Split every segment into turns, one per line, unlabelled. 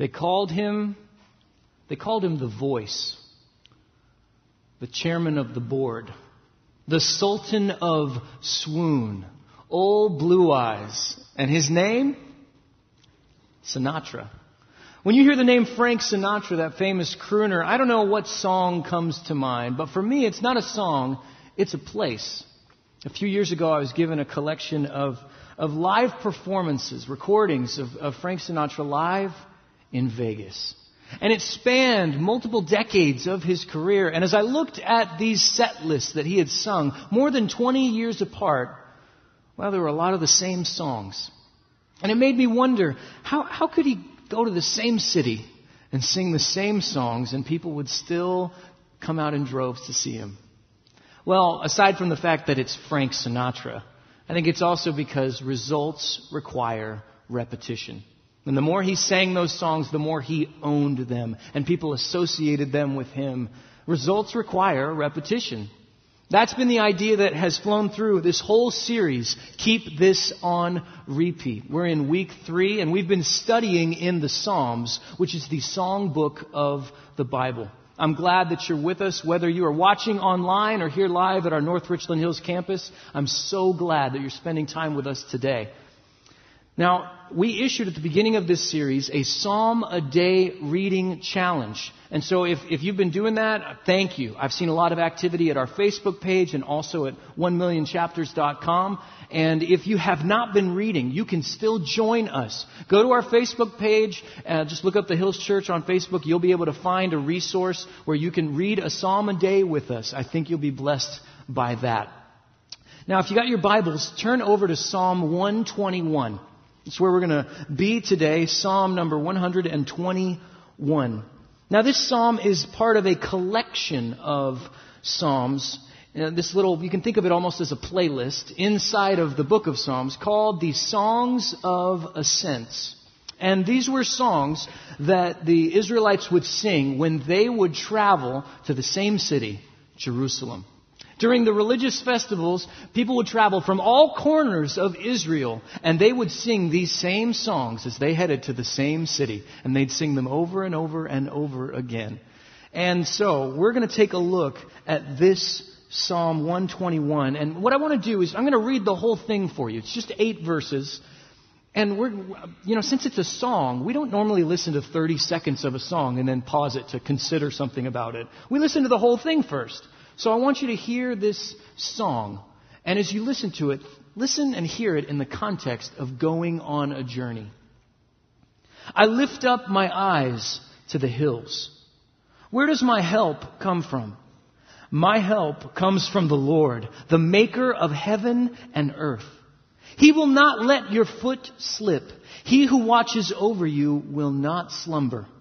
They called him, they called him the voice, the chairman of the board, the sultan of swoon, old blue eyes. And his name? Sinatra. When you hear the name Frank Sinatra, that famous crooner, I don't know what song comes to mind, but for me, it's not a song, it's a place. A few years ago, I was given a collection of, of live performances, recordings of, of Frank Sinatra live in Vegas. And it spanned multiple decades of his career. And as I looked at these set lists that he had sung, more than 20 years apart, well, there were a lot of the same songs. And it made me wonder, how, how could he go to the same city and sing the same songs and people would still come out in droves to see him? Well, aside from the fact that it's Frank Sinatra, I think it's also because results require repetition. And the more he sang those songs, the more he owned them, and people associated them with him. Results require repetition. That's been the idea that has flown through this whole series. Keep this on repeat. We're in week three, and we've been studying in the Psalms, which is the song book of the Bible. I'm glad that you're with us, whether you are watching online or here live at our North Richland Hills campus. I'm so glad that you're spending time with us today. Now, we issued at the beginning of this series a Psalm a day reading challenge. And so if, if you've been doing that, thank you. I've seen a lot of activity at our Facebook page and also at 1millionchapters.com. And if you have not been reading, you can still join us. Go to our Facebook page, uh, just look up the Hills Church on Facebook. You'll be able to find a resource where you can read a psalm a day with us. I think you'll be blessed by that. Now, if you got your Bibles, turn over to Psalm 121. It's where we're going to be today, Psalm number 121. Now, this psalm is part of a collection of psalms. Uh, this little, you can think of it almost as a playlist inside of the book of Psalms called the Songs of Ascents. And these were songs that the Israelites would sing when they would travel to the same city, Jerusalem. During the religious festivals, people would travel from all corners of Israel and they would sing these same songs as they headed to the same city. And they'd sing them over and over and over again. And so, we're going to take a look at this Psalm 121. And what I want to do is, I'm going to read the whole thing for you. It's just eight verses. And we're, you know, since it's a song, we don't normally listen to 30 seconds of a song and then pause it to consider something about it. We listen to the whole thing first. So I want you to hear this song. And as you listen to it, listen and hear it in the context of going on a journey. I lift up my eyes to the hills. Where does my help come from? My help comes from the Lord, the maker of heaven and earth. He will not let your foot slip. He who watches over you will not slumber.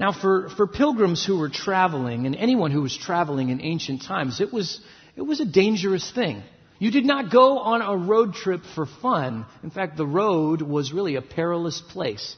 Now, for, for pilgrims who were traveling, and anyone who was traveling in ancient times, it was, it was a dangerous thing. You did not go on a road trip for fun. In fact, the road was really a perilous place.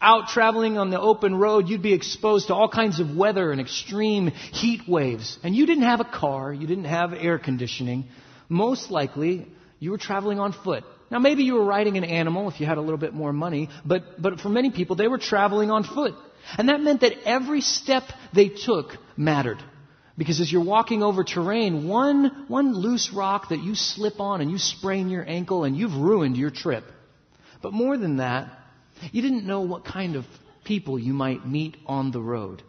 Out traveling on the open road, you'd be exposed to all kinds of weather and extreme heat waves. And you didn't have a car, you didn't have air conditioning. Most likely, you were traveling on foot. Now, maybe you were riding an animal if you had a little bit more money, but, but for many people, they were traveling on foot. And that meant that every step they took mattered. Because as you're walking over terrain, one, one loose rock that you slip on and you sprain your ankle and you've ruined your trip. But more than that, you didn't know what kind of people you might meet on the road.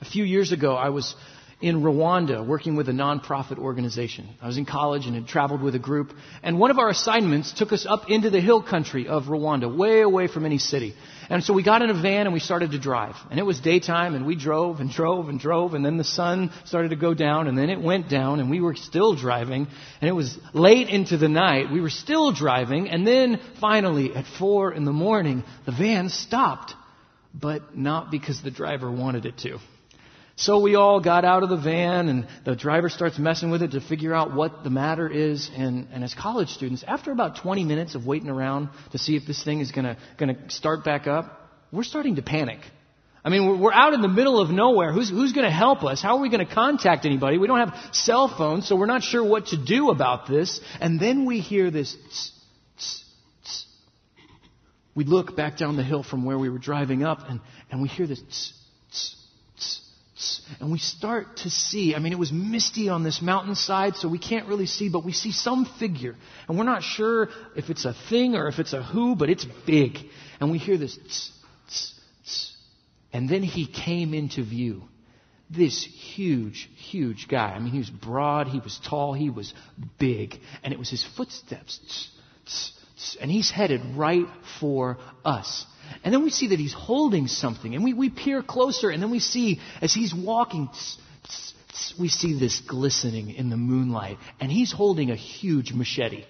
A few years ago, I was in Rwanda working with a nonprofit organization. I was in college and had traveled with a group, and one of our assignments took us up into the hill country of Rwanda, way away from any city. And so we got in a van and we started to drive. And it was daytime and we drove and drove and drove and then the sun started to go down and then it went down and we were still driving and it was late into the night. We were still driving and then finally at four in the morning the van stopped, but not because the driver wanted it to. So we all got out of the van, and the driver starts messing with it to figure out what the matter is. And, and as college students, after about 20 minutes of waiting around to see if this thing is going to start back up, we're starting to panic. I mean, we're out in the middle of nowhere. Who's, who's going to help us? How are we going to contact anybody? We don't have cell phones, so we're not sure what to do about this. And then we hear this. Tss, tss, tss. We look back down the hill from where we were driving up, and, and we hear this. And we start to see, I mean, it was misty on this mountainside, so we can't really see, but we see some figure. And we're not sure if it's a thing or if it's a who, but it's big. And we hear this, tss, tss, tss. and then he came into view. This huge, huge guy. I mean, he was broad, he was tall, he was big. And it was his footsteps. And he's headed right for us. And then we see that he's holding something. And we, we peer closer, and then we see as he's walking, we see this glistening in the moonlight. And he's holding a huge machete.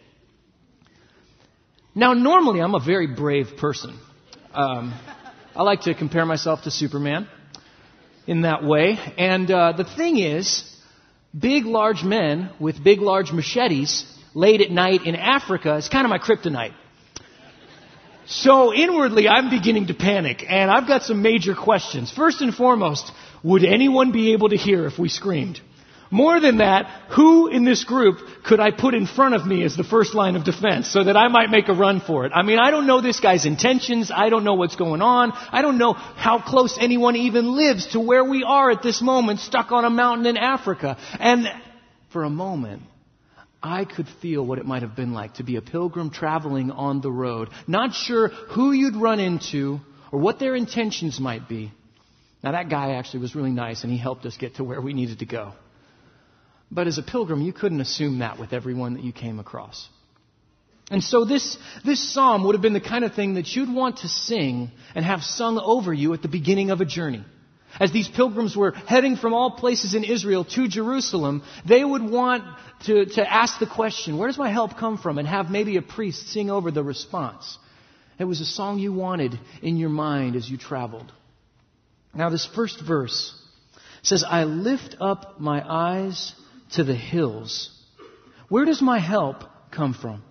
Now, normally I'm a very brave person. Um, I like to compare myself to Superman in that way. And uh, the thing is, big, large men with big, large machetes late at night in Africa is kind of my kryptonite. So inwardly, I'm beginning to panic, and I've got some major questions. First and foremost, would anyone be able to hear if we screamed? More than that, who in this group could I put in front of me as the first line of defense so that I might make a run for it? I mean, I don't know this guy's intentions. I don't know what's going on. I don't know how close anyone even lives to where we are at this moment, stuck on a mountain in Africa. And for a moment, I could feel what it might have been like to be a pilgrim traveling on the road, not sure who you'd run into or what their intentions might be. Now, that guy actually was really nice and he helped us get to where we needed to go. But as a pilgrim, you couldn't assume that with everyone that you came across. And so this, this psalm would have been the kind of thing that you'd want to sing and have sung over you at the beginning of a journey. As these pilgrims were heading from all places in Israel to Jerusalem, they would want to, to ask the question, where does my help come from? And have maybe a priest sing over the response. It was a song you wanted in your mind as you traveled. Now, this first verse says, I lift up my eyes to the hills. Where does my help come from?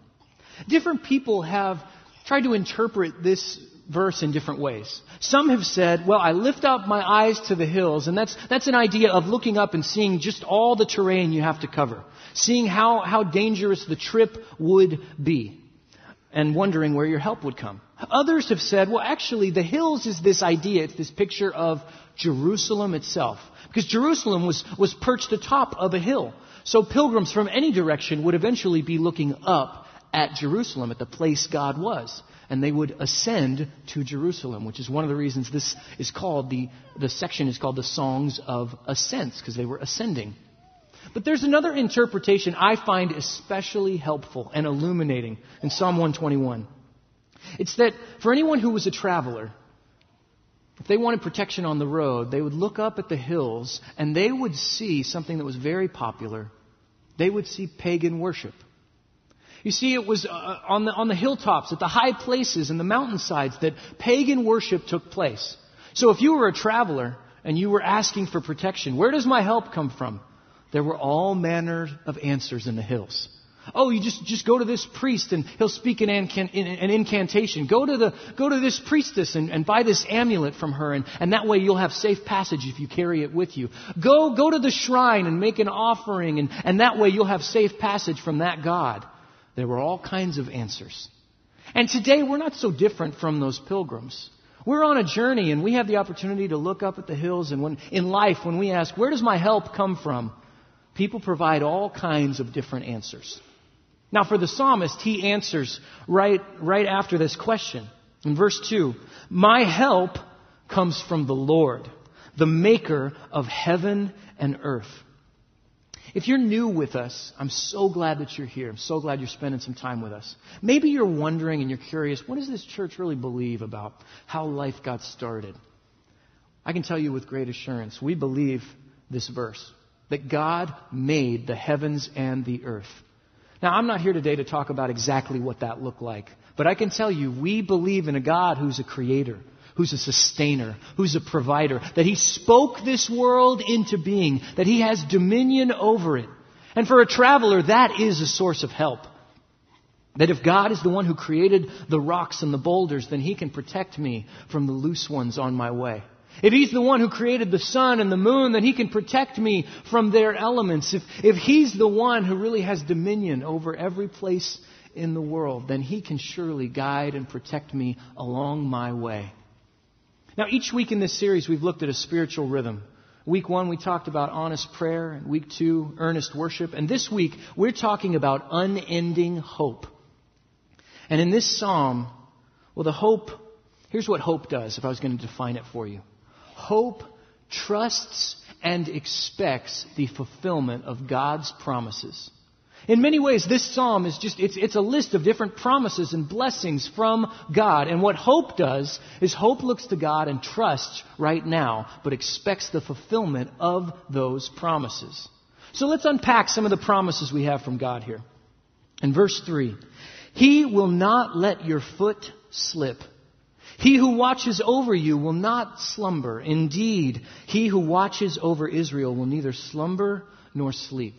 Different people have tried to interpret this verse in different ways. Some have said, well, I lift up my eyes to the hills, and that's, that's an idea of looking up and seeing just all the terrain you have to cover, seeing how, how dangerous the trip would be, and wondering where your help would come. Others have said, well, actually, the hills is this idea, it's this picture of Jerusalem itself. Because Jerusalem was, was perched atop of a hill. So pilgrims from any direction would eventually be looking up at Jerusalem, at the place God was and they would ascend to Jerusalem, which is one of the reasons this is called, the, the section is called the Songs of Ascents, because they were ascending. But there's another interpretation I find especially helpful and illuminating in Psalm 121. It's that for anyone who was a traveler, if they wanted protection on the road, they would look up at the hills and they would see something that was very popular. They would see pagan worship. You see, it was uh, on, the, on the hilltops, at the high places, and the mountainsides that pagan worship took place. So if you were a traveler and you were asking for protection, where does my help come from? There were all manner of answers in the hills. Oh, you just, just go to this priest and he'll speak an, an incantation. Go to, the, go to this priestess and, and buy this amulet from her, and, and that way you'll have safe passage if you carry it with you. Go, go to the shrine and make an offering, and, and that way you'll have safe passage from that God. There were all kinds of answers. And today we're not so different from those pilgrims. We're on a journey and we have the opportunity to look up at the hills and when, in life when we ask, where does my help come from? People provide all kinds of different answers. Now for the psalmist, he answers right, right after this question. In verse 2, my help comes from the Lord, the maker of heaven and earth. If you're new with us, I'm so glad that you're here. I'm so glad you're spending some time with us. Maybe you're wondering and you're curious, what does this church really believe about how life got started? I can tell you with great assurance, we believe this verse that God made the heavens and the earth. Now, I'm not here today to talk about exactly what that looked like, but I can tell you we believe in a God who's a creator who's a sustainer, who's a provider, that He spoke this world into being, that He has dominion over it. And for a traveler, that is a source of help. That if God is the one who created the rocks and the boulders, then He can protect me from the loose ones on my way. If He's the one who created the sun and the moon, then He can protect me from their elements. If, if He's the one who really has dominion over every place in the world, then He can surely guide and protect me along my way. Now, each week in this series, we've looked at a spiritual rhythm. Week one, we talked about honest prayer, and week two, earnest worship. And this week, we're talking about unending hope. And in this psalm, well, the hope, here's what hope does if I was going to define it for you. Hope trusts and expects the fulfillment of God's promises. In many ways, this psalm is just, it's, it's a list of different promises and blessings from God. And what hope does is hope looks to God and trusts right now, but expects the fulfillment of those promises. So let's unpack some of the promises we have from God here. In verse 3, He will not let your foot slip. He who watches over you will not slumber. Indeed, he who watches over Israel will neither slumber nor sleep.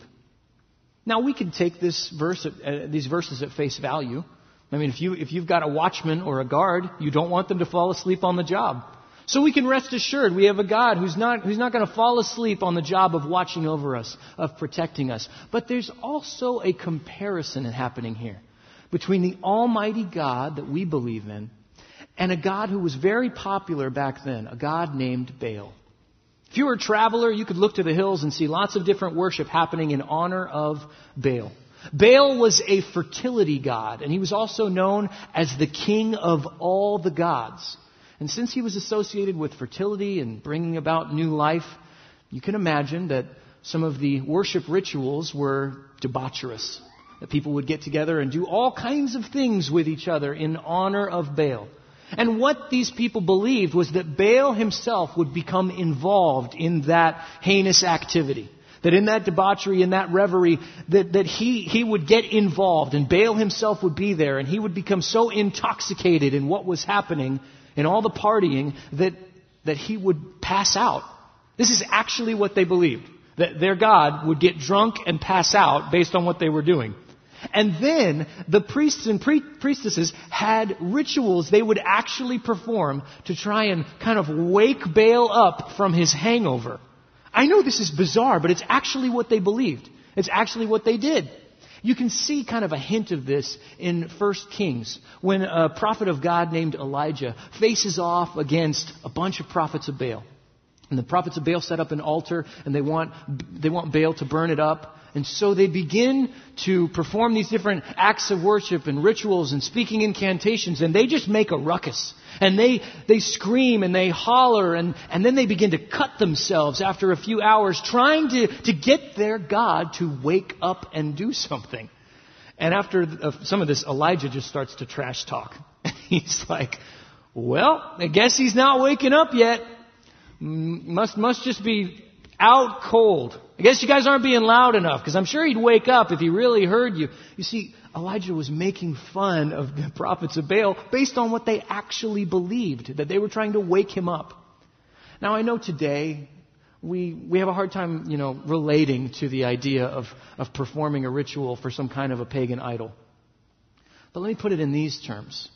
Now we can take this verse, uh, these verses at face value. I mean, if you if you've got a watchman or a guard, you don't want them to fall asleep on the job. So we can rest assured we have a God who's not who's not going to fall asleep on the job of watching over us, of protecting us. But there's also a comparison happening here between the Almighty God that we believe in and a God who was very popular back then, a God named Baal. If you were a traveler, you could look to the hills and see lots of different worship happening in honor of Baal. Baal was a fertility god, and he was also known as the king of all the gods. And since he was associated with fertility and bringing about new life, you can imagine that some of the worship rituals were debaucherous. That people would get together and do all kinds of things with each other in honor of Baal. And what these people believed was that Baal himself would become involved in that heinous activity. That in that debauchery, in that reverie, that, that he, he would get involved and Baal himself would be there and he would become so intoxicated in what was happening in all the partying that, that he would pass out. This is actually what they believed. That their God would get drunk and pass out based on what they were doing. And then the priests and pre- priestesses had rituals they would actually perform to try and kind of wake Baal up from his hangover. I know this is bizarre, but it's actually what they believed. It's actually what they did. You can see kind of a hint of this in 1 Kings when a prophet of God named Elijah faces off against a bunch of prophets of Baal. And the prophets of Baal set up an altar and they want, they want Baal to burn it up. And so they begin to perform these different acts of worship and rituals and speaking incantations, and they just make a ruckus. And they, they scream and they holler, and, and then they begin to cut themselves after a few hours, trying to, to get their God to wake up and do something. And after uh, some of this, Elijah just starts to trash talk. He's like, well, I guess he's not waking up yet. Must, must just be out cold. I guess you guys aren't being loud enough because I'm sure he'd wake up if he really heard you. You see, Elijah was making fun of the prophets of Baal based on what they actually believed, that they were trying to wake him up. Now I know today we, we have a hard time, you know, relating to the idea of, of performing a ritual for some kind of a pagan idol. But let me put it in these terms.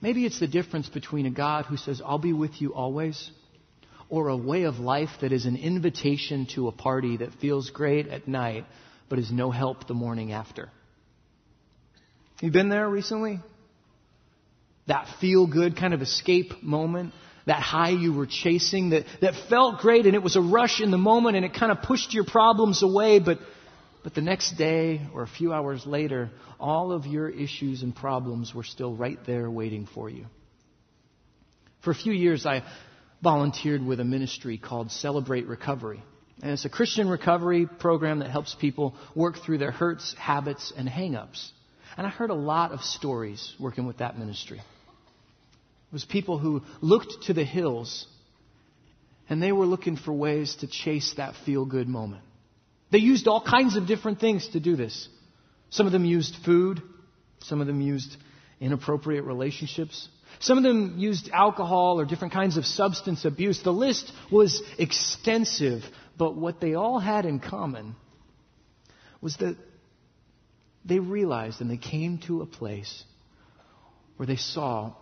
Maybe it's the difference between a God who says, I'll be with you always, or a way of life that is an invitation to a party that feels great at night but is no help the morning after. You been there recently? That feel good kind of escape moment, that high you were chasing that, that felt great and it was a rush in the moment and it kind of pushed your problems away, but, but the next day or a few hours later, all of your issues and problems were still right there waiting for you. For a few years, I volunteered with a ministry called Celebrate Recovery. And it's a Christian recovery program that helps people work through their hurts, habits, and hangups. And I heard a lot of stories working with that ministry. It was people who looked to the hills and they were looking for ways to chase that feel good moment. They used all kinds of different things to do this. Some of them used food, some of them used inappropriate relationships, Some of them used alcohol or different kinds of substance abuse. The list was extensive, but what they all had in common was that they realized and they came to a place where they saw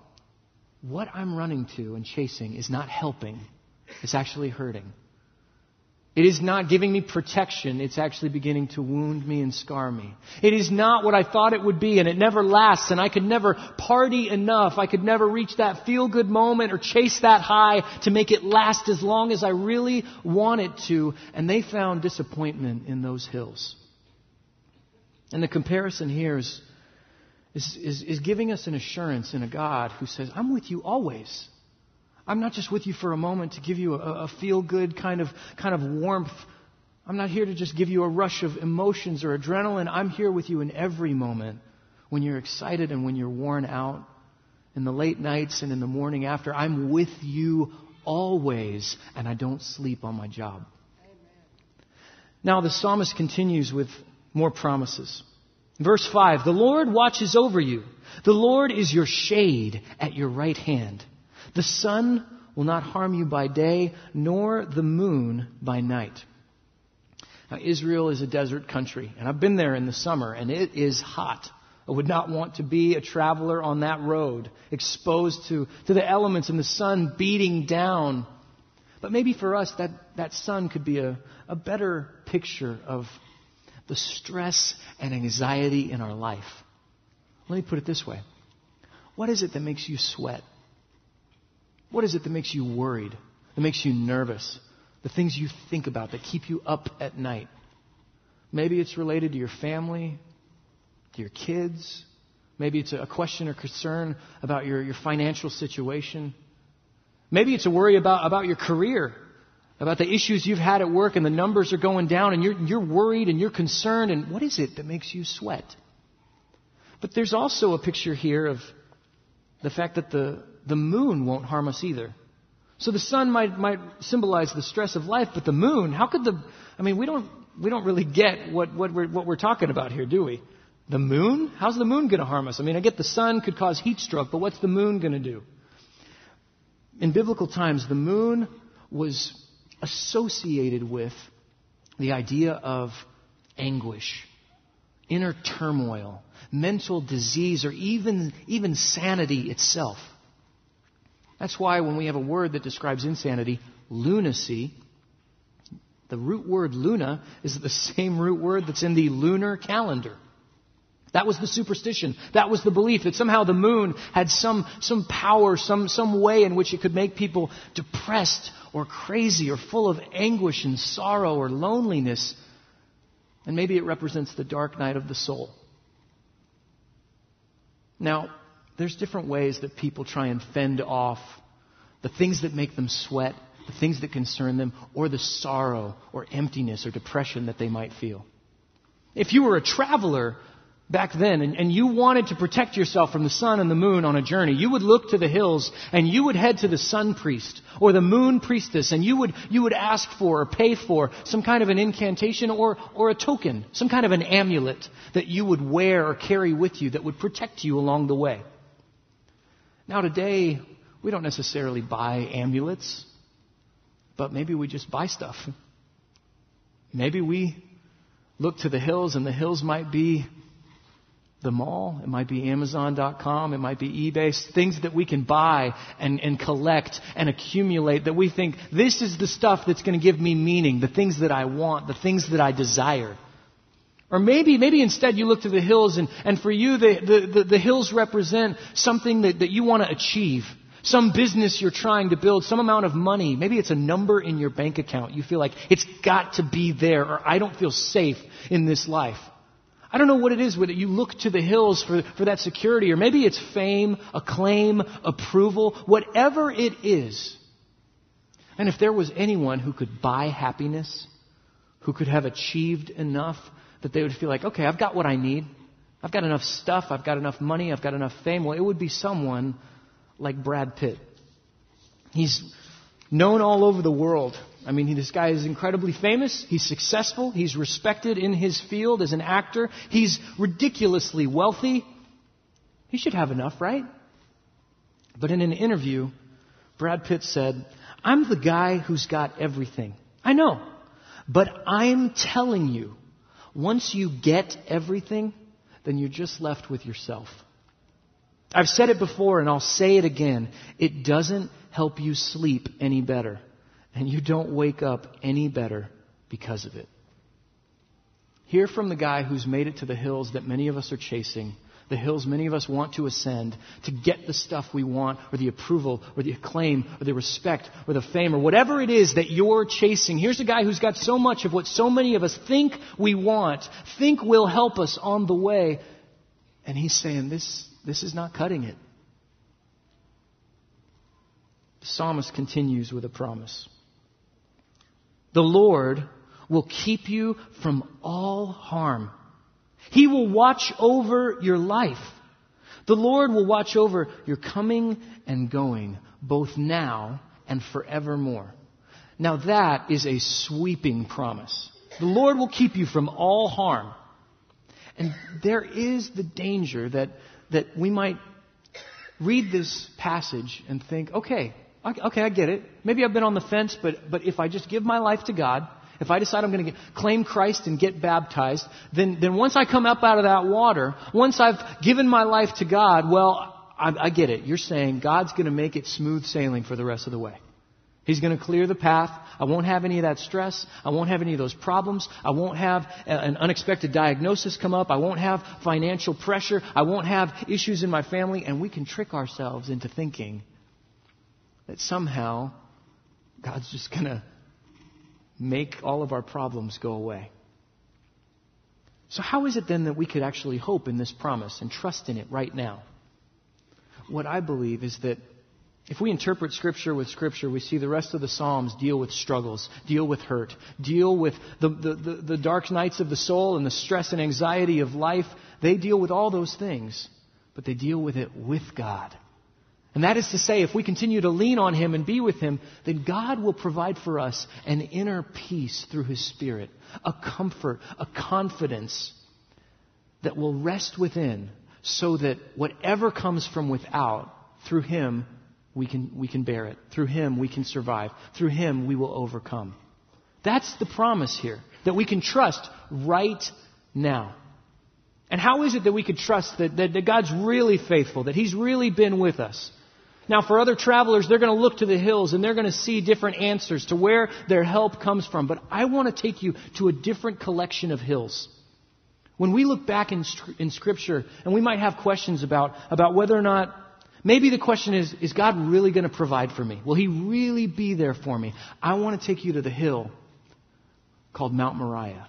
what I'm running to and chasing is not helping, it's actually hurting. It is not giving me protection. It's actually beginning to wound me and scar me. It is not what I thought it would be and it never lasts and I could never party enough. I could never reach that feel good moment or chase that high to make it last as long as I really want it to. And they found disappointment in those hills. And the comparison here is, is, is, is giving us an assurance in a God who says, I'm with you always. I'm not just with you for a moment to give you a, a feel good kind of, kind of warmth. I'm not here to just give you a rush of emotions or adrenaline. I'm here with you in every moment when you're excited and when you're worn out, in the late nights and in the morning after. I'm with you always, and I don't sleep on my job. Amen. Now, the psalmist continues with more promises. Verse 5 The Lord watches over you, the Lord is your shade at your right hand. The sun will not harm you by day, nor the moon by night. Now, Israel is a desert country, and I've been there in the summer, and it is hot. I would not want to be a traveler on that road, exposed to, to the elements and the sun beating down. But maybe for us, that, that sun could be a, a better picture of the stress and anxiety in our life. Let me put it this way What is it that makes you sweat? What is it that makes you worried, that makes you nervous? The things you think about that keep you up at night. Maybe it's related to your family, to your kids. Maybe it's a question or concern about your, your financial situation. Maybe it's a worry about, about your career, about the issues you've had at work and the numbers are going down and you're, you're worried and you're concerned. And what is it that makes you sweat? But there's also a picture here of the fact that the, the moon won't harm us either. So the sun might, might symbolize the stress of life, but the moon, how could the, I mean, we don't, we don't really get what, what, we're, what we're talking about here, do we? The moon? How's the moon going to harm us? I mean, I get the sun could cause heat stroke, but what's the moon going to do? In biblical times, the moon was associated with the idea of anguish, inner turmoil, mental disease, or even, even sanity itself. That's why when we have a word that describes insanity, lunacy, the root word luna is the same root word that's in the lunar calendar. That was the superstition. That was the belief that somehow the moon had some, some power, some, some way in which it could make people depressed or crazy or full of anguish and sorrow or loneliness. And maybe it represents the dark night of the soul. Now, there's different ways that people try and fend off the things that make them sweat, the things that concern them, or the sorrow or emptiness or depression that they might feel. If you were a traveler back then and, and, you wanted to protect yourself from the sun and the moon on a journey, you would look to the hills and you would head to the sun priest or the moon priestess and you would, you would ask for or pay for some kind of an incantation or, or a token, some kind of an amulet that you would wear or carry with you that would protect you along the way. Now, today, we don't necessarily buy amulets, but maybe we just buy stuff. Maybe we look to the hills, and the hills might be the mall, it might be Amazon.com, it might be eBay, things that we can buy and, and collect and accumulate that we think this is the stuff that's going to give me meaning, the things that I want, the things that I desire. Or maybe, maybe instead you look to the hills and, and for you the, the, the, the hills represent something that, that you want to achieve. Some business you're trying to build, some amount of money. Maybe it's a number in your bank account. You feel like it's got to be there or I don't feel safe in this life. I don't know what it is that you look to the hills for, for that security, or maybe it's fame, acclaim, approval, whatever it is. And if there was anyone who could buy happiness, who could have achieved enough that they would feel like, okay, I've got what I need. I've got enough stuff. I've got enough money. I've got enough fame. Well, it would be someone like Brad Pitt. He's known all over the world. I mean, this guy is incredibly famous. He's successful. He's respected in his field as an actor. He's ridiculously wealthy. He should have enough, right? But in an interview, Brad Pitt said, I'm the guy who's got everything. I know. But I'm telling you, once you get everything, then you're just left with yourself. I've said it before and I'll say it again. It doesn't help you sleep any better. And you don't wake up any better because of it. Hear from the guy who's made it to the hills that many of us are chasing the hills many of us want to ascend to get the stuff we want, or the approval, or the acclaim, or the respect, or the fame, or whatever it is that you're chasing. Here's a guy who's got so much of what so many of us think we want, think will help us on the way. And he's saying, this, this is not cutting it. The psalmist continues with a promise. The Lord will keep you from all harm. He will watch over your life. The Lord will watch over your coming and going, both now and forevermore. Now that is a sweeping promise. The Lord will keep you from all harm. And there is the danger that, that we might read this passage and think, okay, okay, I get it. Maybe I've been on the fence, but, but if I just give my life to God, if I decide I'm going to get, claim Christ and get baptized, then, then once I come up out of that water, once I've given my life to God, well, I, I get it. You're saying God's going to make it smooth sailing for the rest of the way. He's going to clear the path. I won't have any of that stress. I won't have any of those problems. I won't have an unexpected diagnosis come up. I won't have financial pressure. I won't have issues in my family. And we can trick ourselves into thinking that somehow God's just going to make all of our problems go away. So, how is it then that we could actually hope in this promise and trust in it right now? What I believe is that if we interpret Scripture with Scripture, we see the rest of the Psalms deal with struggles, deal with hurt, deal with the, the, the, the dark nights of the soul and the stress and anxiety of life. They deal with all those things, but they deal with it with God. And that is to say, if we continue to lean on Him and be with Him, then God will provide for us an inner peace through His Spirit, a comfort, a confidence that will rest within so that whatever comes from without, through Him, we can, we can bear it. Through Him, we can survive. Through Him, we will overcome. That's the promise here, that we can trust right now. And how is it that we could trust that, that, that God's really faithful, that He's really been with us? Now, for other travelers, they're going to look to the hills and they're going to see different answers to where their help comes from. But I want to take you to a different collection of hills. When we look back in, in Scripture, and we might have questions about, about whether or not, maybe the question is, is God really going to provide for me? Will He really be there for me? I want to take you to the hill called Mount Moriah,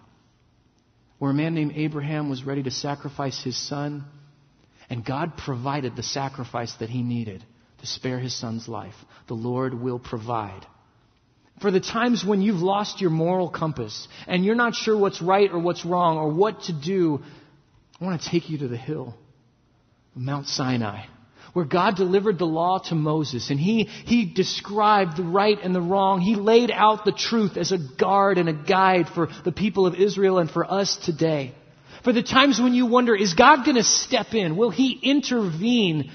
where a man named Abraham was ready to sacrifice his son, and God provided the sacrifice that he needed to spare his son's life. The Lord will provide. For the times when you've lost your moral compass and you're not sure what's right or what's wrong or what to do, I want to take you to the hill, Mount Sinai, where God delivered the law to Moses and he, he described the right and the wrong. He laid out the truth as a guard and a guide for the people of Israel and for us today. For the times when you wonder, is God going to step in? Will He intervene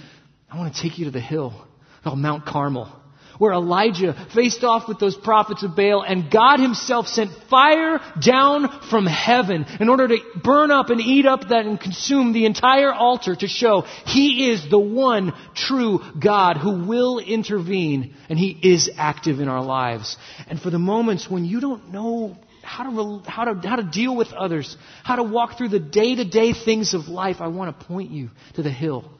I want to take you to the hill called Mount Carmel, where Elijah faced off with those prophets of Baal, and God Himself sent fire down from heaven in order to burn up and eat up that and consume the entire altar to show He is the one true God who will intervene, and He is active in our lives. And for the moments when you don't know how to, how to, how to deal with others, how to walk through the day to day things of life, I want to point you to the hill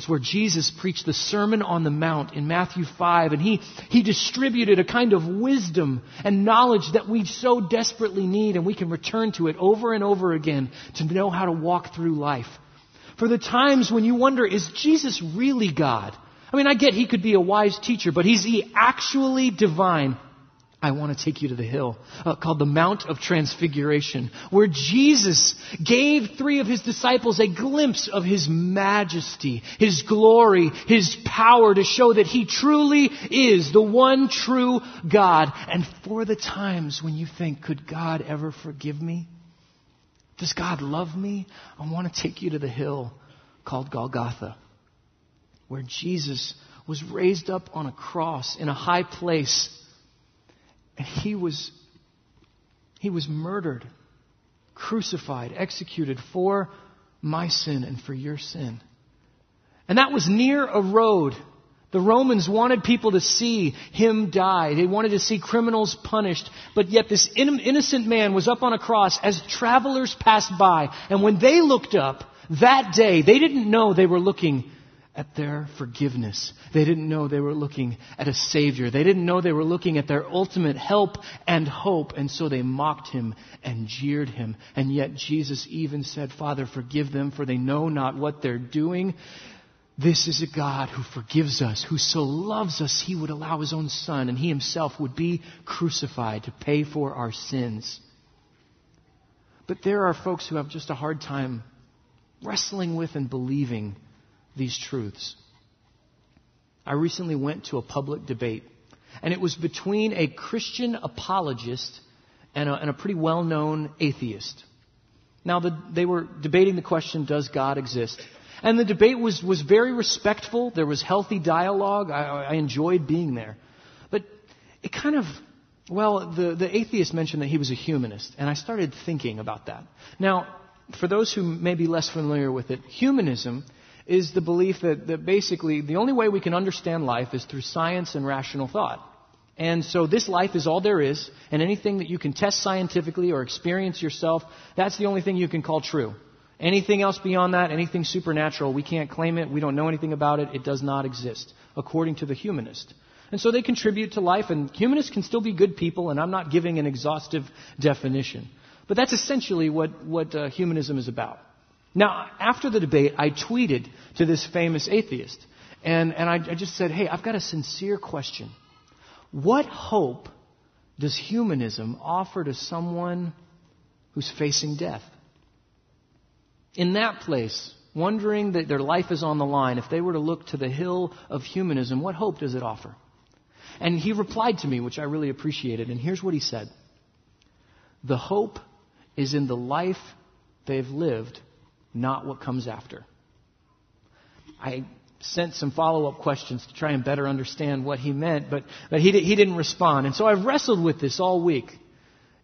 that's where Jesus preached the Sermon on the Mount in Matthew 5, and he, he distributed a kind of wisdom and knowledge that we so desperately need, and we can return to it over and over again to know how to walk through life. For the times when you wonder, is Jesus really God? I mean, I get he could be a wise teacher, but is he actually divine? I want to take you to the hill uh, called the Mount of Transfiguration, where Jesus gave three of his disciples a glimpse of his majesty, his glory, his power to show that he truly is the one true God. And for the times when you think, could God ever forgive me? Does God love me? I want to take you to the hill called Golgotha, where Jesus was raised up on a cross in a high place. And he was, he was murdered, crucified, executed for my sin and for your sin. And that was near a road. The Romans wanted people to see him die. They wanted to see criminals punished. But yet this innocent man was up on a cross as travelers passed by. And when they looked up that day, they didn't know they were looking at their forgiveness. They didn't know they were looking at a Savior. They didn't know they were looking at their ultimate help and hope. And so they mocked him and jeered him. And yet Jesus even said, Father, forgive them, for they know not what they're doing. This is a God who forgives us, who so loves us, he would allow his own son, and he himself would be crucified to pay for our sins. But there are folks who have just a hard time wrestling with and believing these truths. I recently went to a public debate, and it was between a Christian apologist and a, and a pretty well known atheist. Now, the, they were debating the question Does God exist? And the debate was, was very respectful. There was healthy dialogue. I, I enjoyed being there. But it kind of, well, the, the atheist mentioned that he was a humanist. And I started thinking about that. Now, for those who may be less familiar with it, humanism is the belief that, that basically the only way we can understand life is through science and rational thought. And so this life is all there is, and anything that you can test scientifically or experience yourself, that's the only thing you can call true. Anything else beyond that, anything supernatural, we can't claim it. We don't know anything about it. It does not exist, according to the humanist. And so they contribute to life, and humanists can still be good people, and I'm not giving an exhaustive definition. But that's essentially what, what uh, humanism is about. Now, after the debate, I tweeted to this famous atheist, and, and I, I just said, hey, I've got a sincere question. What hope does humanism offer to someone who's facing death? in that place, wondering that their life is on the line, if they were to look to the hill of humanism, what hope does it offer? And he replied to me, which I really appreciated, and here's what he said The hope is in the life they've lived, not what comes after. I sent some follow up questions to try and better understand what he meant, but, but he, he didn't respond. And so I've wrestled with this all week.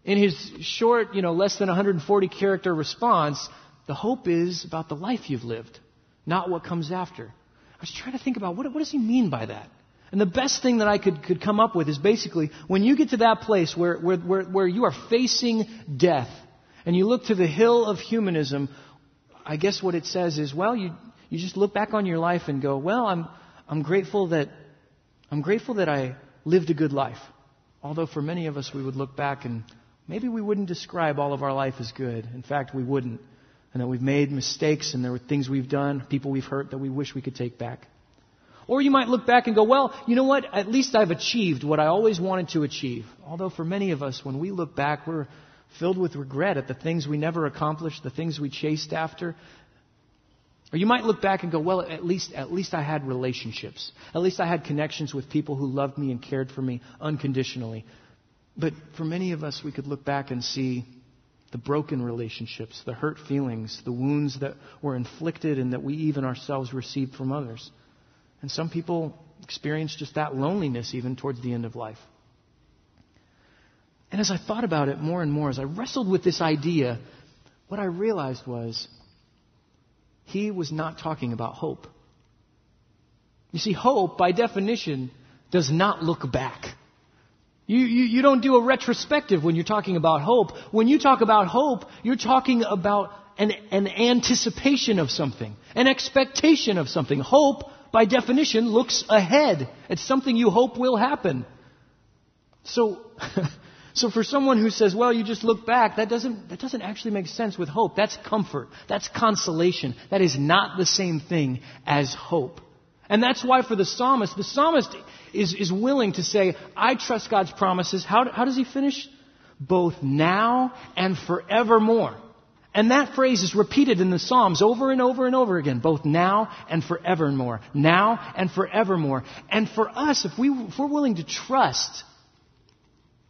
In his short, you know, less than 140 character response, the hope is about the life you've lived, not what comes after. I was trying to think about what, what does he mean by that? And the best thing that I could, could come up with is basically when you get to that place where, where, where, where you are facing death and you look to the hill of humanism, I guess what it says is, well, you, you just look back on your life and go, well, I'm, I'm grateful that, I'm grateful that I lived a good life. Although for many of us we would look back and maybe we wouldn't describe all of our life as good. In fact, we wouldn't and that we've made mistakes and there were things we've done, people we've hurt that we wish we could take back. Or you might look back and go, well, you know what? At least I've achieved what I always wanted to achieve. Although for many of us, when we look back, we're filled with regret at the things we never accomplished, the things we chased after. Or you might look back and go, well, at least, at least I had relationships. At least I had connections with people who loved me and cared for me unconditionally. But for many of us, we could look back and see the broken relationships, the hurt feelings, the wounds that were inflicted and that we even ourselves received from others. And some people experience just that loneliness even towards the end of life. And as I thought about it more and more, as I wrestled with this idea, what I realized was he was not talking about hope. You see, hope, by definition, does not look back. You, you, you don't do a retrospective when you're talking about hope. When you talk about hope, you're talking about an, an anticipation of something, an expectation of something. Hope, by definition, looks ahead. It's something you hope will happen. So, so for someone who says, well, you just look back, that doesn't, that doesn't actually make sense with hope. That's comfort. That's consolation. That is not the same thing as hope. And that's why for the psalmist, the psalmist is, is willing to say, I trust God's promises. How, how does he finish? Both now and forevermore. And that phrase is repeated in the Psalms over and over and over again, both now and forevermore. Now and forevermore. And for us, if, we, if we're willing to trust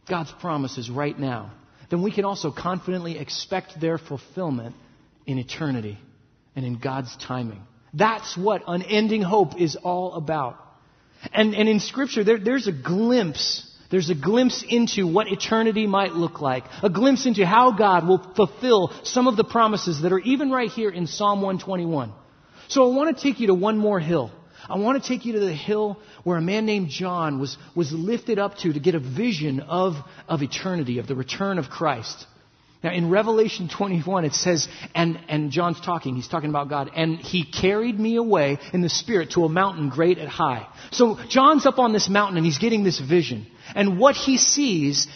God's promises right now, then we can also confidently expect their fulfillment in eternity and in God's timing. That's what unending hope is all about. And, and in Scripture, there, there's a glimpse. There's a glimpse into what eternity might look like. A glimpse into how God will fulfill some of the promises that are even right here in Psalm 121. So I want to take you to one more hill. I want to take you to the hill where a man named John was, was lifted up to to get a vision of, of eternity, of the return of Christ. Now, in Revelation 21, it says, and, and John's talking, he's talking about God, and he carried me away in the Spirit to a mountain great and high. So, John's up on this mountain and he's getting this vision. And what he sees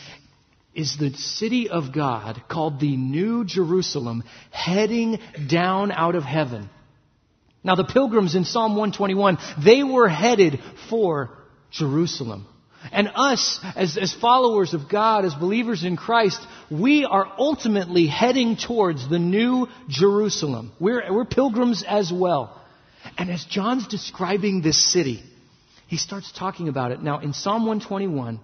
is the city of God called the New Jerusalem heading down out of heaven. Now, the pilgrims in Psalm 121, they were headed for Jerusalem. And us, as, as followers of God, as believers in Christ, we are ultimately heading towards the new Jerusalem. We're, we're pilgrims as well. And as John's describing this city, he starts talking about it. Now, in Psalm 121,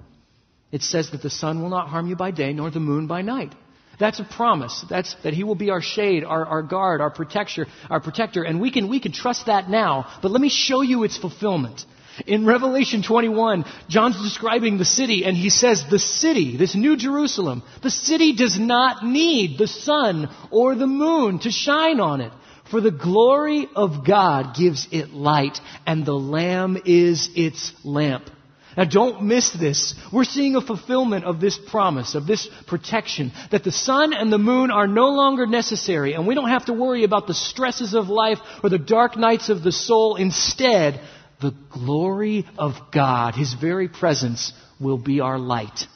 it says that the sun will not harm you by day, nor the moon by night. That's a promise. That's that He will be our shade, our, our guard, our protector, our protector, and we can we can trust that now. But let me show you its fulfillment. In Revelation 21, John's describing the city and he says the city, this new Jerusalem, the city does not need the sun or the moon to shine on it. For the glory of God gives it light and the Lamb is its lamp. Now don't miss this. We're seeing a fulfillment of this promise, of this protection, that the sun and the moon are no longer necessary and we don't have to worry about the stresses of life or the dark nights of the soul. Instead, the glory of God, His very presence, will be our light.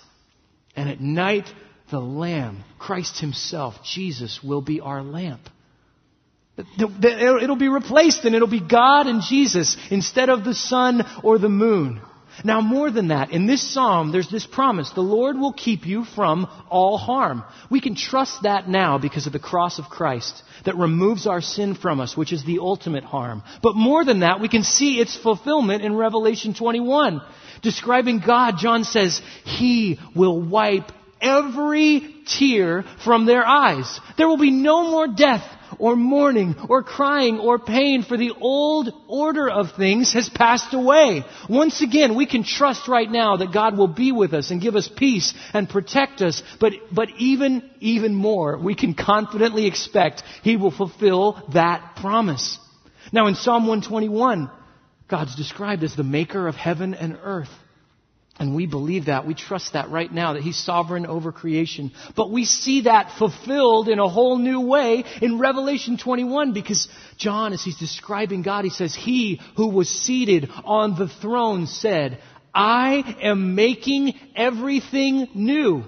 And at night, the Lamb, Christ Himself, Jesus, will be our lamp. It'll be replaced and it'll be God and Jesus instead of the sun or the moon. Now, more than that, in this psalm, there's this promise the Lord will keep you from all harm. We can trust that now because of the cross of Christ that removes our sin from us, which is the ultimate harm. But more than that, we can see its fulfillment in Revelation 21. Describing God, John says, He will wipe every tear from their eyes. There will be no more death or mourning or crying or pain for the old order of things has passed away. Once again, we can trust right now that God will be with us and give us peace and protect us. But, but even, even more, we can confidently expect He will fulfill that promise. Now in Psalm 121, God's described as the maker of heaven and earth. And we believe that. We trust that right now, that He's sovereign over creation. But we see that fulfilled in a whole new way in Revelation 21 because John, as he's describing God, he says, He who was seated on the throne said, I am making everything new.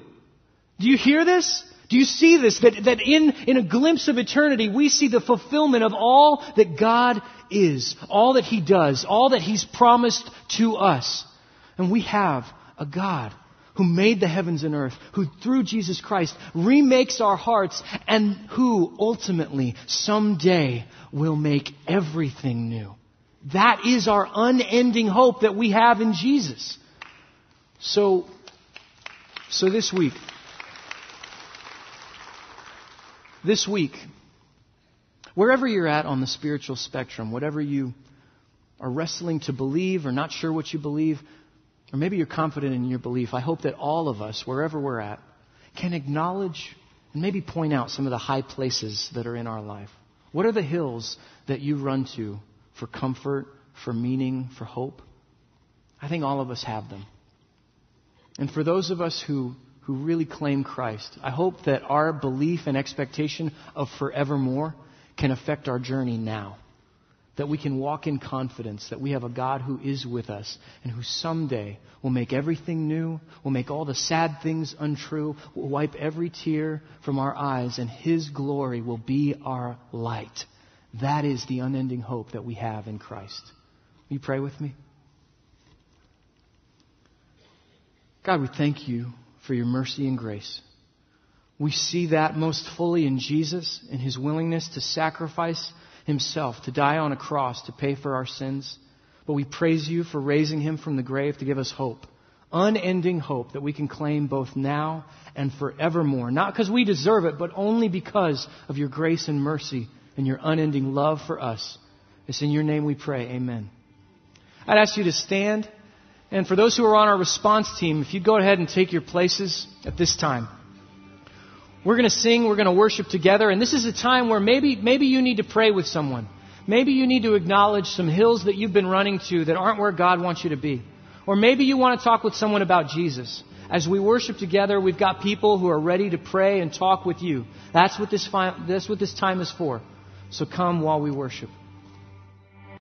Do you hear this? Do you see this? That, that in, in a glimpse of eternity, we see the fulfillment of all that God is, all that He does, all that He's promised to us. And we have a God who made the heavens and earth, who through Jesus Christ remakes our hearts, and who ultimately someday will make everything new. That is our unending hope that we have in Jesus. So, so this week, this week, wherever you're at on the spiritual spectrum, whatever you are wrestling to believe or not sure what you believe, or maybe you're confident in your belief, I hope that all of us, wherever we're at, can acknowledge and maybe point out some of the high places that are in our life. What are the hills that you run to for comfort, for meaning, for hope? I think all of us have them. And for those of us who, who really claim Christ, I hope that our belief and expectation of forevermore can affect our journey now that we can walk in confidence that we have a God who is with us and who someday will make everything new, will make all the sad things untrue, will wipe every tear from our eyes, and His glory will be our light. That is the unending hope that we have in Christ. Will you pray with me? God, we thank you for your mercy and grace. We see that most fully in Jesus, in his willingness to sacrifice himself to die on a cross to pay for our sins. But we praise you for raising him from the grave to give us hope. Unending hope that we can claim both now and forevermore. Not because we deserve it, but only because of your grace and mercy and your unending love for us. It's in your name we pray. Amen. I'd ask you to stand. And for those who are on our response team, if you'd go ahead and take your places at this time. We're going to sing, we're going to worship together, and this is a time where maybe, maybe you need to pray with someone. Maybe you need to acknowledge some hills that you've been running to that aren't where God wants you to be. Or maybe you want to talk with someone about Jesus. As we worship together, we've got people who are ready to pray and talk with you. That's what this, fi- that's what this time is for. So come while we worship.